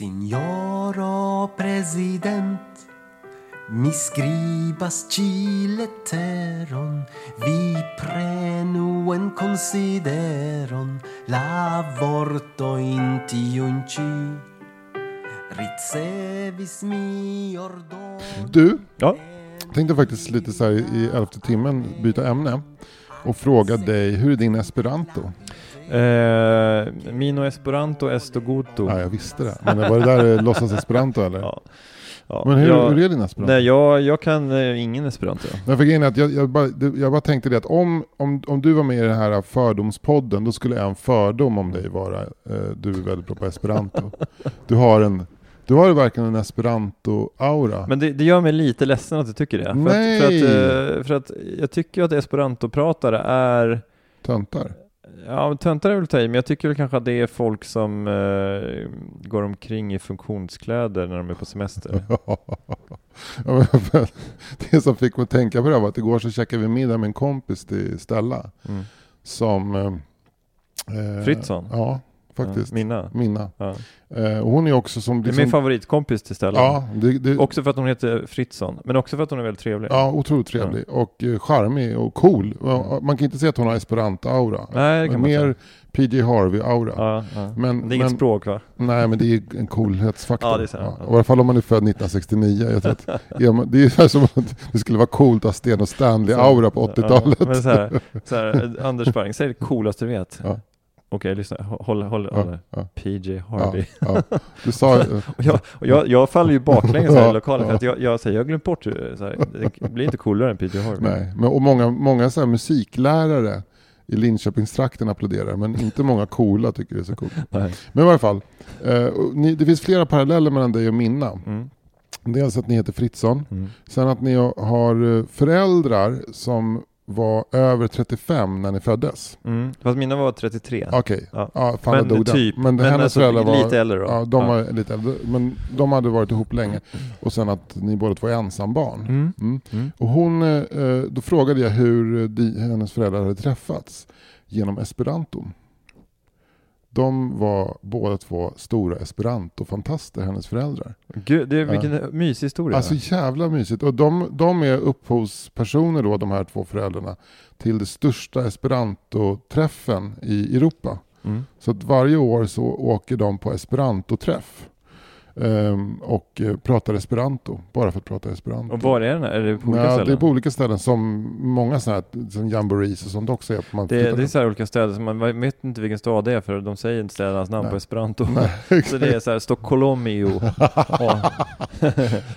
Signoro President Mi skribas Chile teron Vi prenuen consideron La vorto intiunci ricevis mi ordo Du, Ja. tänkte faktiskt lite så här i elfte timmen byta ämne och fråga dig, hur är din esperanto? Eh, Mino Esperanto Esto Goto. Ja, jag visste det. Men var det där eh, låtsas esperanto eller? [LAUGHS] Ja. Ja, Men hur, jag, hur är din esperanto? Nej, jag, jag kan eh, ingen esperanto. Men för grejen är att jag, jag, bara, jag bara tänkte det att om, om, om du var med i den här fördomspodden då skulle en fördom om dig vara eh, du är väldigt bra på esperanto. [LAUGHS] Du har en du har ju verkligen en esperanto-aura. Men det, det gör mig lite ledsen att du tycker det. För Nej! Att, för, att, eh, för att jag tycker att esperantopratare är Töntar. Ja, töntar är väl ta i, men jag tycker väl kanske att det är folk som eh, går omkring i funktionskläder när de är på semester. [LAUGHS] Ja, det som fick mig att tänka på det var att igår så käkade vi middag med en kompis till Stella. Mm. Som... Eh, Fritzson? Ja, faktiskt. Ja, Minna. Minna. Ja. Eh, och hon är också som... Det är liksom- min favoritkompis till Stella. Ja, det, det, Också för att hon heter Fritzson, men också för att hon är väldigt trevlig. Ja, otroligt trevlig och eh, charmig och cool. Och Man kan inte säga att hon har esperanto-aura. Nej, det kan man Mer. PJ Harvey-aura. Ja, ja. Men, det är inget men, språk va? Nej, men det är en coolhetsfaktor. Ja, det är så, ja. I alla fall om man är född 1969. Jag tror att, [LAUGHS] det är som att det skulle vara coolt att ha Sten och Stanley-aura på 80-talet. Ja, men så här, så här, [LAUGHS] Anders Sparring, säg det coolaste du vet. Ja. Okej, lyssna. Håll, håll, Ja, håll. ja. PJ Ja, Harvey. ja. Du sa... eh, [LAUGHS] Och jag, och jag, jag faller ju baklänges här Ja, i lokalen för ja. att jag, jag, säger, jag glömt bort eh, här, det blir inte coolare än PJ Harvey. nej, men, och många, många så här musiklärare i Linköpingstrakten applåderar, men inte många coola tycker det är så coolt. [LAUGHS] Nej. Men i alla fall, eh, ni, det finns flera paralleller mellan dig och Minna. Mm. Dels att ni heter Fritzson, Mm. sen att ni har eh, föräldrar som var över 35 när ni föddes. Mm. Fast mina var 33. Okej, Ja. ja. fan Men dog typ. den. Men, Men hennes alltså föräldrar var lite äldre då. Ja, de Ja. var lite äldre. Men de hade varit ihop länge. Och sen att ni båda två är ensambarn. Mm. Mm. Mm. Och hon, eh, eh, då frågade jag hur de, hennes föräldrar hade träffats genom esperanton. De var båda två stora esperanto-fantaster, hennes föräldrar. Gud, det är, vilken mysig historia. Alltså jävla mysigt. Och de, de är upphovspersoner då, de här två föräldrarna, till det största esperanto-träffen i Europa. mm. Så att varje år så åker de på esperanto-träff. Ehm, och eh, pratar esperanto, bara för att prata esperanto. Och var är den? här? Är det på olika Ja, ställen? det är på olika ställen, som många sådana här som jamborees och sånt också är. Man Det, det är så här olika städer, så man vet inte vilken stad det är för de säger inte städernas namn Nej. på esperanto. Nej, [LAUGHS] så det är så här Stockholmio. [LAUGHS]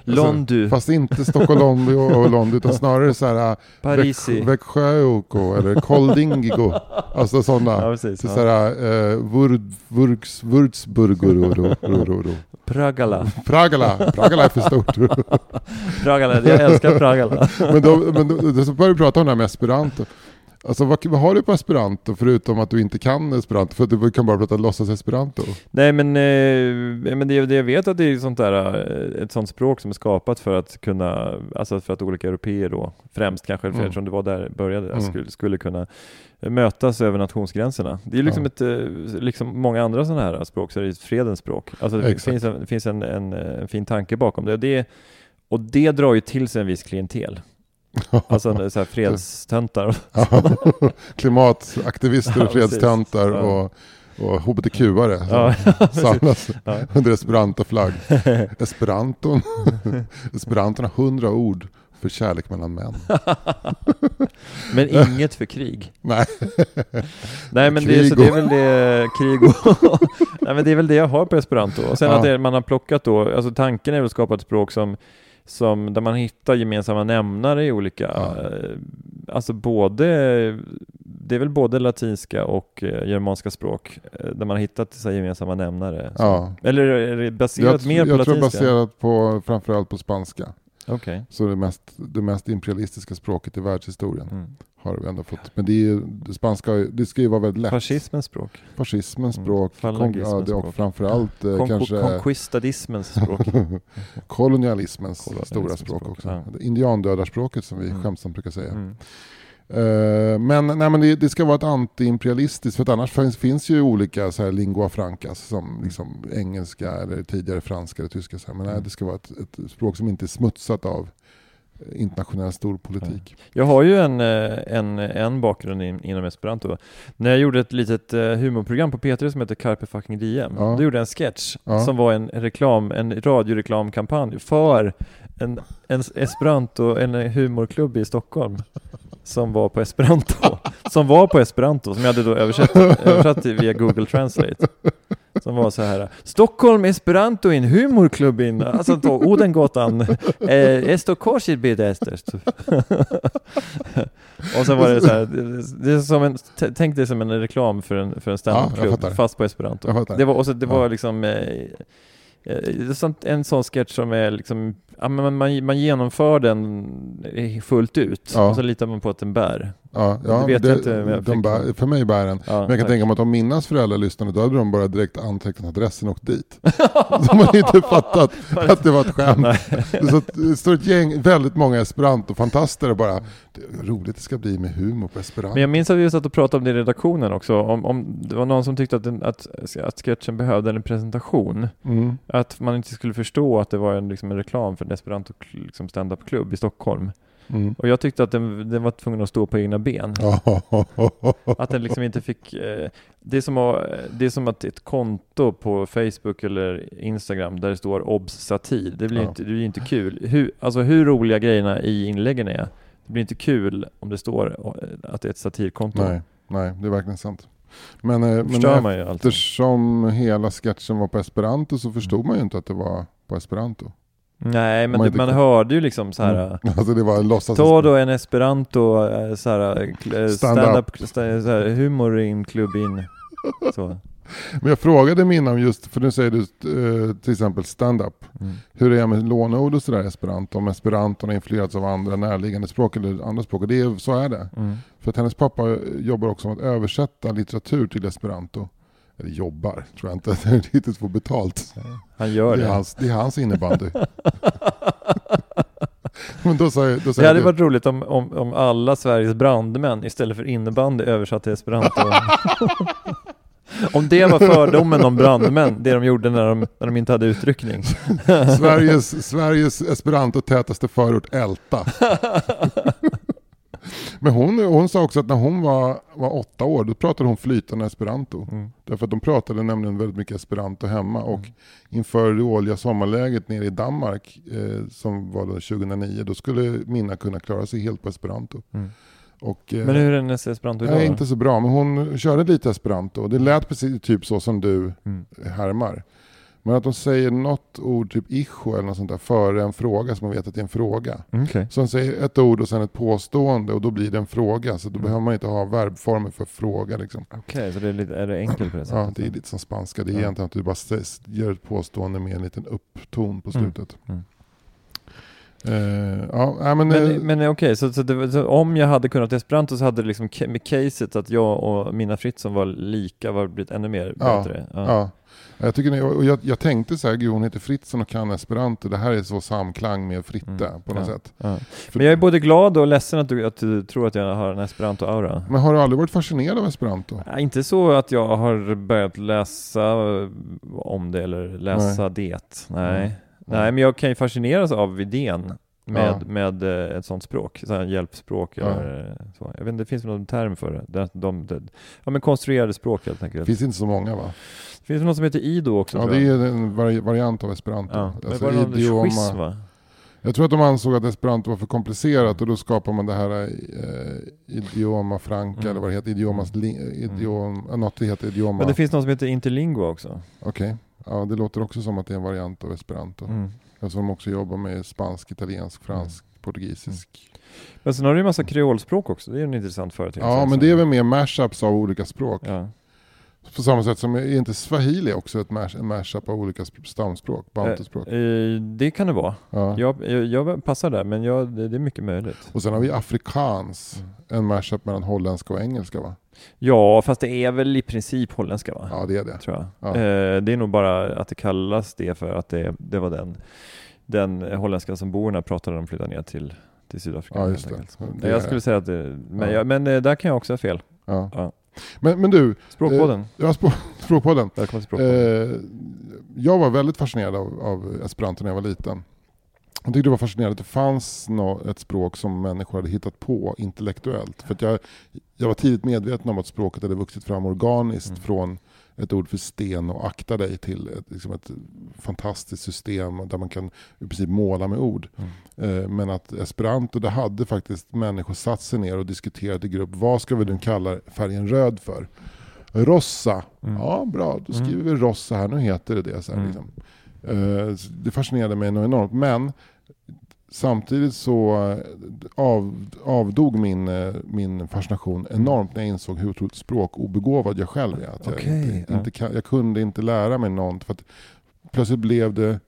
Londu, Fast inte Stockholm och London utan snarare så här Parisi. Väx- Växjöoko eller Koldingigo. Alltså sådana. Ja, precis. Så Ja. så här, eh, Wurgs, Würzburgoro. Pragala. Pragala. Pragala är för stort. [LAUGHS] Pragala, jag älskar Pragala. men då, men då, då började vi prata om det här med esperanto. Alltså vad, vad har du på esperanto förutom att du inte kan esperanto? För att du kan bara prata låtsas esperanto. Nej men, eh, men det, det jag vet att det är sånt där, eh, ett sånt språk som är skapat för att kunna, alltså för att olika europeer då, främst kanske, Mm. eftersom det var där började, Mm. skulle, skulle kunna mötas över nationsgränserna. Det är liksom Ja. ett, eh, liksom många andra sådana här språk, så är det ett fredens språk. Alltså det Exakt. finns, en, finns en, en, en fin tanke bakom det. Och det. Och det drar ju till sig en viss klientel. Alltså så här fredstöntar. [LAUGHS] Klimataktivister, och fredstöntar och, och hbtq-are Ja, [LAUGHS] samlas Ja. under esperantoflagg. [LAUGHS] Esperanton. Esperanton har hundra ord för kärlek mellan män. Men inget för krig. Nej. Nej men det, så det är väl det, krig och... Nej men det är väl det jag har på esperanto. Och sen Ja. att det, man har plockat då, alltså tanken är väl att skapa ett språk som, som där man hittar gemensamma nämnare i olika, Ja. eh, alltså både, det är väl både latinska och eh, germanska språk, eh, där man hittat så gemensamma nämnare. Ja. Eller är det baserat Jag, mer på jag tror latinska? baserat på framförallt på spanska. Okej. Så det mest, det mest imperialistiska språket i världshistorien Mm. har vi ändå fått. Men det, är, det spanska, det ska ju vara väldigt lätt. Fascismens språk. Fascismens Mm. språk, Falangismens kon- ja, det, och språk. framförallt eh, Conqu- kanske Conquistadismens [LAUGHS] språk. kolonialismens Kolonialismens stora språk språk, också. ja. Indiandödarspråket som vi Mm. skämtsamt brukar säga. Mm. Eh, men nej, men det, det ska vara ett antiimperialistiskt, för annars finns, finns ju olika så här, lingua francas som liksom engelska eller tidigare franska eller tyska. Så här. Men nej, Mm. det ska vara ett, ett språk som inte är smutsat av internationell storpolitik. Jag har ju en, eh, en, en bakgrund in, inom esperanto. När jag gjorde ett litet eh, humorprogram på P3 som heter Carpe fucking Diem, Ja. då gjorde jag en sketch Ja. som var en reklam, en radioreklamkampanj för en, en esperanto, en humorklubb i Stockholm som var på esperanto, [LAUGHS] som var på esperanto, som jag hade då översatt, översatt via Google Translate. Som var så här, Stockholm Esperanto in humorklubb in, alltså då Odengatan, eh, esto korsit bidesters. [LAUGHS] Och sen var det så här, det, är som en, tänk dig som en reklam för en, för en Ja, standupklubb, fattar. fast på esperanto. Det var, och så, det var Ja. liksom eh, eh, det är sånt, en sån sketch som är liksom, ja, men man, man genomför den fullt ut Ja. och så litar man på att den bär. Ja, ja, Det vet det, jag inte jag de fick- bär, för mig bär den. Ja, Men jag kan tack. tänka mig att om Minnas föräldrar lyssnade, då hade de bara direkt antecknat adressen och åkt dit. [LAUGHS] De hade inte fattat att det var ett skämt. Så det står ett gäng, väldigt många esperanto-fantaster och bara, det roligt det ska bli med humor på esperanto. Men jag minns att vi satt och pratade om det i redaktionen också, om, om det var någon som tyckte att, den, att, att sketchen behövde en presentation. Mm. Att man inte skulle förstå att det var en, liksom en reklam för en esperanto liksom stand-up-klubb i Stockholm. Mm. Och jag tyckte att den, den var tvungen att stå på egna ben. [LAUGHS] Att den liksom inte fick... Eh, det, är som att, det är som att ett konto på Facebook eller Instagram där det står obs satir, det blir, Ja. inte, det blir inte kul. Hur, alltså hur roliga grejerna i inläggen är, det blir inte kul om det står eh, att det är ett satirkonto. nej, nej, det är verkligen sant. Men, eh, men ju eftersom hela sketchen var på esperanto så förstod man ju inte att det var på esperanto. Nej, men man inte man hörde ju liksom så här. Mm. [LAUGHS] Alltså det var en låtsas... Ta då en esperanto eh, så här, eh, Stand-up. stand-up, sta- så här, humor in, klubb in. [LAUGHS] Så. Men jag frågade Minna om just, för nu säger du eh, till exempel stand-up. Mm. Hur det är med låneord och sådär esperanto. Om esperanton har influerats av andra närliggande språk eller andra språk. Och det är, så är det. Mm. För att hennes pappa jobbar också med att översätta litteratur till esperanto. Eller jobbar, tror jag inte [LAUGHS] riktigt får betalt. Han gör det, det. är hans, det är hans innebandy. [LAUGHS] Men då sa jag, då sa Det hade jag varit roligt om, om, om alla Sveriges brandmän istället för innebandy översatte esperanto. [LAUGHS] om det var fördomen om brandmän, det de gjorde när de, när de inte hade utryckning. Sveriges, Sveriges esperanto-tätaste förort Älta. Men hon, hon sa också att när hon var, var åtta år, då pratade hon flytande esperanto. Mm. Därför att de pratade nämligen väldigt mycket esperanto hemma. Och inför det årliga sommarläget nere i Danmark, eh, som var då 2009, då skulle Minna kunna klara sig helt på esperanto. Mm. Och, eh, Men hur är hennes esperanto idag? Nej, inte så bra, men hon körde lite esperanto. Det lät precis typ så som du Mm. härmar. Men att de säger något ord, typ icho eller något sånt där, före en fråga så man vet att det är en fråga. Okej. Så de säger ett ord och sen ett påstående och då blir det en fråga. Så då Mm. behöver man inte ha verbformer för fråga. Liksom. Okej, så det är, lite, är det enkelt på det Ja, sättet? det är lite som spanska. Det är Ja. egentligen att du bara gör ett påstående med en liten uppton på Mm. slutet. Mm. Eh, ja, nej, men, Men, eh, men okej, så, så, det, var- så om jag hade kunnat esperanto så hade det liksom med caset att jag och Mina Fritzson var lika var blivit ännu mer Ja, bättre. ja. Jag, tycker, och jag, jag tänkte så här, gud hon heter Fritzson och kan esperanto. Det här är så samklang med Fritte Mm. på något Ja. sätt. Ja. Men jag är både glad och ledsen att du, att du tror att jag har en esperanto-aura. Men har du aldrig varit fascinerad av esperanto? Ja, Inte så att jag har börjat läsa om det eller läsa det. Nej. Mm. Nej, men jag kan ju fascineras av idén med, Ja. med eh, ett sånt språk, så här hjälpspråk Ja. eller så. Jag vet inte, det finns väl någon term för det? det, de, det ja men konstruerade språk helt Det enkelt. finns inte så många va? Det finns något som heter Ido också Ja, det jag. är en vari variant av esperanto. Ja, men Alltså, var det idioma- quiz va? Jag tror att de ansåg att esperanto var för komplicerat och då skapar man det här eh, idioma franca Mm. eller vad det heter, idiomas, li, idiom, mm. något det heter idioma. Men det finns något som heter interlingua också. Okej, ja det låter också som att det är en variant av esperanto. Mm. Eftersom de också jobbar med spansk, italiensk, fransk, portugisisk. Men sen har du ju massa kreolspråk också, det är en intressant företeelse. Ja, men det är väl mer mashups av olika språk. Ja. På samma sätt som, är inte swahili också ett mash, en mashup av olika sp- stamspråk, bantuspråk? Eh, eh, det kan det vara. Ja. Jag, jag, jag passar där, men jag, det, det är mycket möjligt. Och sen har vi afrikans, Mm. en mashup mellan holländska och engelska va? Ja, fast det är väl i princip holländska va? Ja det är det. Tror jag. Ja. Eh, det är nog bara att det kallas det för att det, det var den, den holländska som borna pratade när de flyttade ner till, till Sydafrika. Ja, just det. Det jag skulle säga att det, men, Ja. jag, men eh, där kan jag också ha fel. Ja. Ja. Men, men du, Språkpodden. jag har spå- [LAUGHS] språkpodden. Välkommen till Språkpodden. Eh, jag var väldigt fascinerad av, av esperanto när jag var liten. Jag tyckte det var fascinerande att det fanns ett språk som människor hade hittat på intellektuellt. För jag, jag var tidigt medveten om att språket hade vuxit fram organiskt Mm. från ett ord för sten och akta dig till ett, liksom ett fantastiskt system där man kan i princip måla med ord. Mm. Eh, Men att esperanto, det hade faktiskt människor satt sig ner och diskuterat i grupp. Vad ska vi nu kalla färgen röd för? Rossa. Mm. Ja, bra. Då skriver Mm. vi rossa här. Nu heter det det. Så här, Mm. liksom. Eh, Det fascinerade mig enormt. Men samtidigt så eh, av, avdog min, eh, min fascination enormt när jag insåg hur otroligt språkobegåvad jag själv är. Att jag, Okej, inte, ja. inte jag kunde inte lära mig något. För att plötsligt blev det,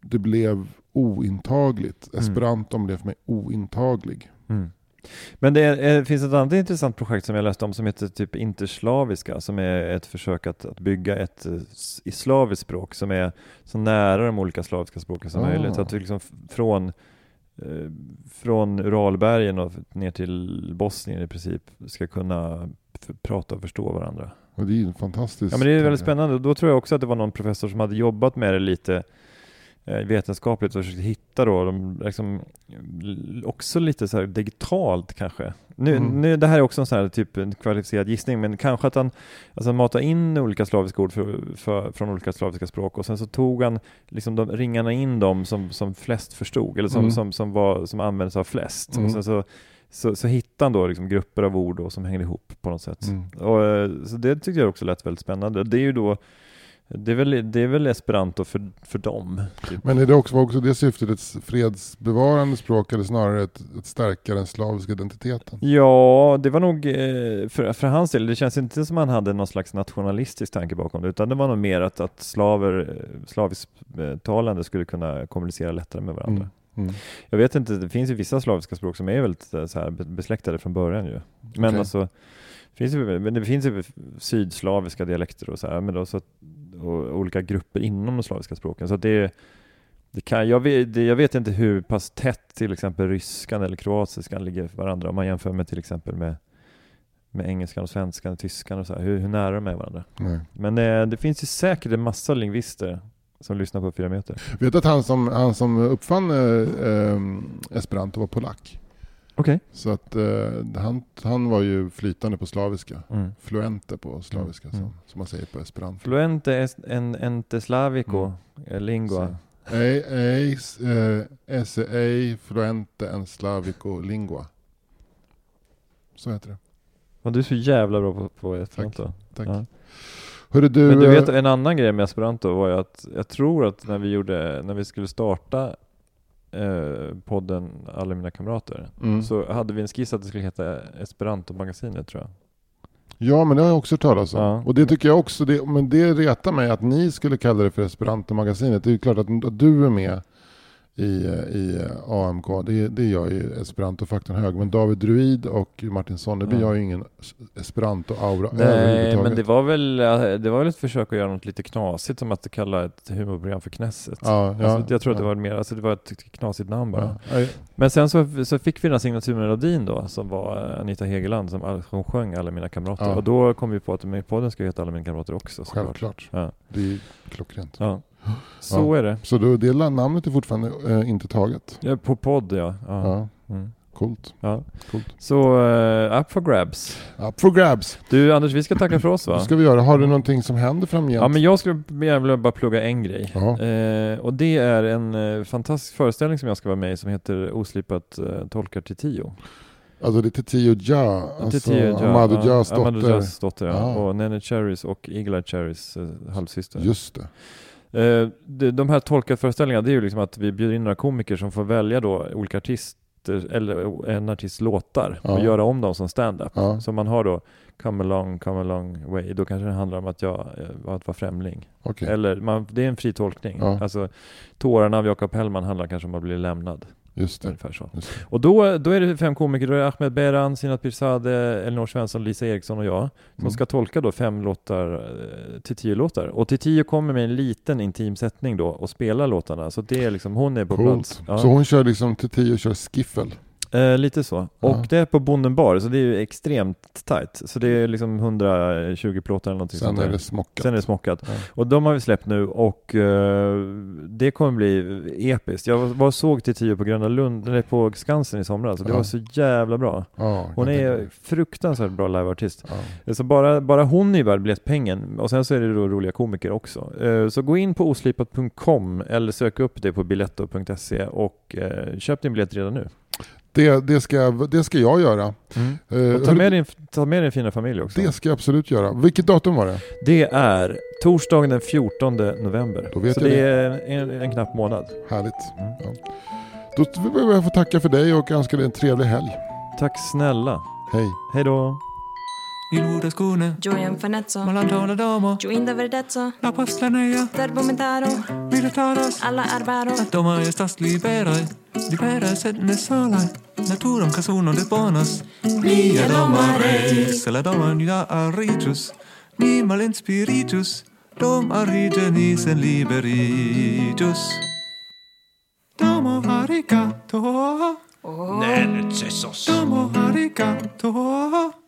det blev ointagligt. Mm. Esperanton blev för mig ointaglig. Mm. Men det är, eh, finns ett annat intressant projekt som jag läste om som heter typ interslaviska som är ett försök att, att bygga ett eh, i slaviskt språk som är så nära de olika slaviska språken som Ah. möjligt. Så att vi liksom från, eh, från Uralbergen och ner till Bosnien i princip ska kunna prata och förstå varandra. Och det är ju fantastiskt. Ja men det är väldigt spännande. Då tror jag också att det var någon professor som hade jobbat med det lite vetenskapligt och försökt hitta då, de, liksom, också lite så digitalt kanske. Nu, Mm. nu, det här är också en sån här typ en kvalificerad gissning, men kanske att han, alltså matade in olika slaviska ord för, för, från olika slaviska språk och sen så tog han liksom de, ringarna in dem som, som flest förstod, eller som, Mm. som, som, var, som användes av flest. Mm. Och sen så, så, så hittade han då liksom grupper av ord då som hängde ihop på något sätt. Mm. Och, eh, så det tyckte jag också lät väldigt spännande. Det är ju då det är väl, det är väl esperanto för, för dem. Typ. Men är det också, var också det syftet ett fredsbevarande språk eller snarare ett, ett stärka den slaviska identiteten? Ja, det var nog eh, för, för hans del, det känns inte som han hade någon slags nationalistisk tanke bakom det, utan det var nog mer att, att slaver, eh, slavisktalande skulle kunna kommunicera lättare med varandra. Mm. Mm. Jag vet inte, det finns ju vissa slaviska språk som är väldigt eh, så här be- besläktade från början ju. Men Okej. alltså, finns ju, men det finns ju sydslaviska dialekter och så här, men då så och olika grupper inom de slaviska språken. Så det, det kan, jag, vet, det, jag vet inte hur pass tätt till exempel ryskan eller kroatiskan ligger för varandra om man jämför med till exempel med, med engelskan och svenskan och tyskan och så här, hur, hur nära de är varandra. Nej. Men eh, det finns ju säkert en massa lingvister som lyssnar på fyra meter. Vet du att han som, han som uppfann eh, eh, esperanto var polack? Okej. Så att eh, han, han var ju flytande på slaviska. Mm. Fluente på slaviska Mm. som, som man säger på esperanto. Fluente est en, ente slavico eh, lingua. Ei, eh, esse ei fluente en slavico lingua. Så heter det. Och du är så jävla bra på, på esperanto. Tack. Ja. Hörru du, Men du vet, eh, en annan grej med esperanto var ju att jag tror att när vi gjorde, när vi skulle starta eh, podden Alla mina kamrater, mm. så hade vi en skiss att det skulle heta Esperanto-magasinet tror jag. Ja men det har jag också hört talas om. Ja. Och det tycker jag också, det, men det retar mig att ni skulle kalla det för Esperanto-magasinet. Det är ju klart att, att du är med i, i AMK, det, det gör ju Esperanto-faktorn hög. Men David Druid och Martin Sonneby Ja. har ju ingen Esperanto-aura Nej, men det var, väl, eh, det var väl ett försök att göra något lite knasigt som att kalla ett humorprogram för Knesset. Ja, ja, alltså, jag tror att det var mer, alltså det var ett knasigt namn bara. Men sen så, så fick vi den här signaturmelodin då, som var eh, Anita Hegeland som, som sjöng Alla mina kamrater. Och då kom vi på att med podden ska heta Alla mina kamrater också. Självklart. Det är klockrent. Ja. Så är det. Så då, det namnet är fortfarande eh, inte taget. Ja, på podd ja. ja. Ja, Mm. coolt. ja. coolt. Så uh, up for grabs. Up for grabs. Du Anders, vi ska tacka för oss va? Det ska vi göra. Har du någonting som händer framgent? Ja men jag skulle gärna vilja bara plugga en grej. Ja. Eh, och det är en eh, fantastisk föreställning som jag ska vara med i som heter Oslipat eh, tolkar till tio. Alltså det är Tio Ja, alltså Tio Ja, Amadou ja, Jas Amadou dotter. Jas dotter ja. Ja. Och Nene Cherries och Eagle-Eye Cherries halvsyster. Just det. Eh, de, här tolkarföreställningarna, det är ju liksom att vi bjuder in några komiker som får välja då olika artister, eller en artists låtar och Ja. göra om dem som stand-up. Ja. Så man har då Come along, come along way, då kanske det handlar om att jag eh, att vara främling. Okej. Eller man, det är en fri tolkning. Ja. Alltså Tårarna av Jakob Hellman handlar kanske om att bli lämnad. Just det. Ungefär så. Just det. Och då, då är det fem komiker, då är det Ahmed Beran, Sinat Pirzadeh, Elinor Svensson, Lisa Eriksson och jag som Mm. ska tolka då fem låtar eh, till tio låtar. Och till tio kommer med en liten intim sättning då och spelar låtarna. Så det är liksom, hon är på Coolt. plats. Ja. Så hon kör liksom till Tio kör skiffel. Eh, lite så. Och Ja. det är på Bonden bar, så det är ju extremt tight. Så det är liksom 120 plåtar eller någonting Sen sånt är det smockat. Sen är det smockat. Ja. Och de har vi släppt nu och eh, det kommer bli episkt. Jag var och såg till tio på Gröna Lund, eller på Skansen i somras och det Ja. var så jävla bra. Hon är fruktansvärt bra liveartist. Så bara, bara hon är värd biljettpengen och sen så är det då roliga komiker också. Eh, Så gå in på oslipat.com eller sök upp det på biletto.se och eh, köp din biljett redan nu. Det, det, ska, det ska jag göra. Eh, Och ta med, din, ta med din fina familj också. Det ska jag absolut göra. Vilket datum var det? Det är torsdagen den 14 november. Då vet så jag det är en, en knapp månad. Härligt. Mm. Ja. Då vill jag få tacka för dig och önska dig en trevlig helg. Tack snälla. Hej. Hej då. Il iludas cune Gioia infanezzo la domo. Giuinda verdezzo La postlaneia Terbomentaro Militaros Alla arbaro. Atoma estas liberae Liberae sed ne natura Naturam casuno de bonos. Plia domare Se la doma ni la arritus Ni malinspiritus Dom arrige en sen liberitus. Domo arigato. Oh. Ne necesos. Domo arigato.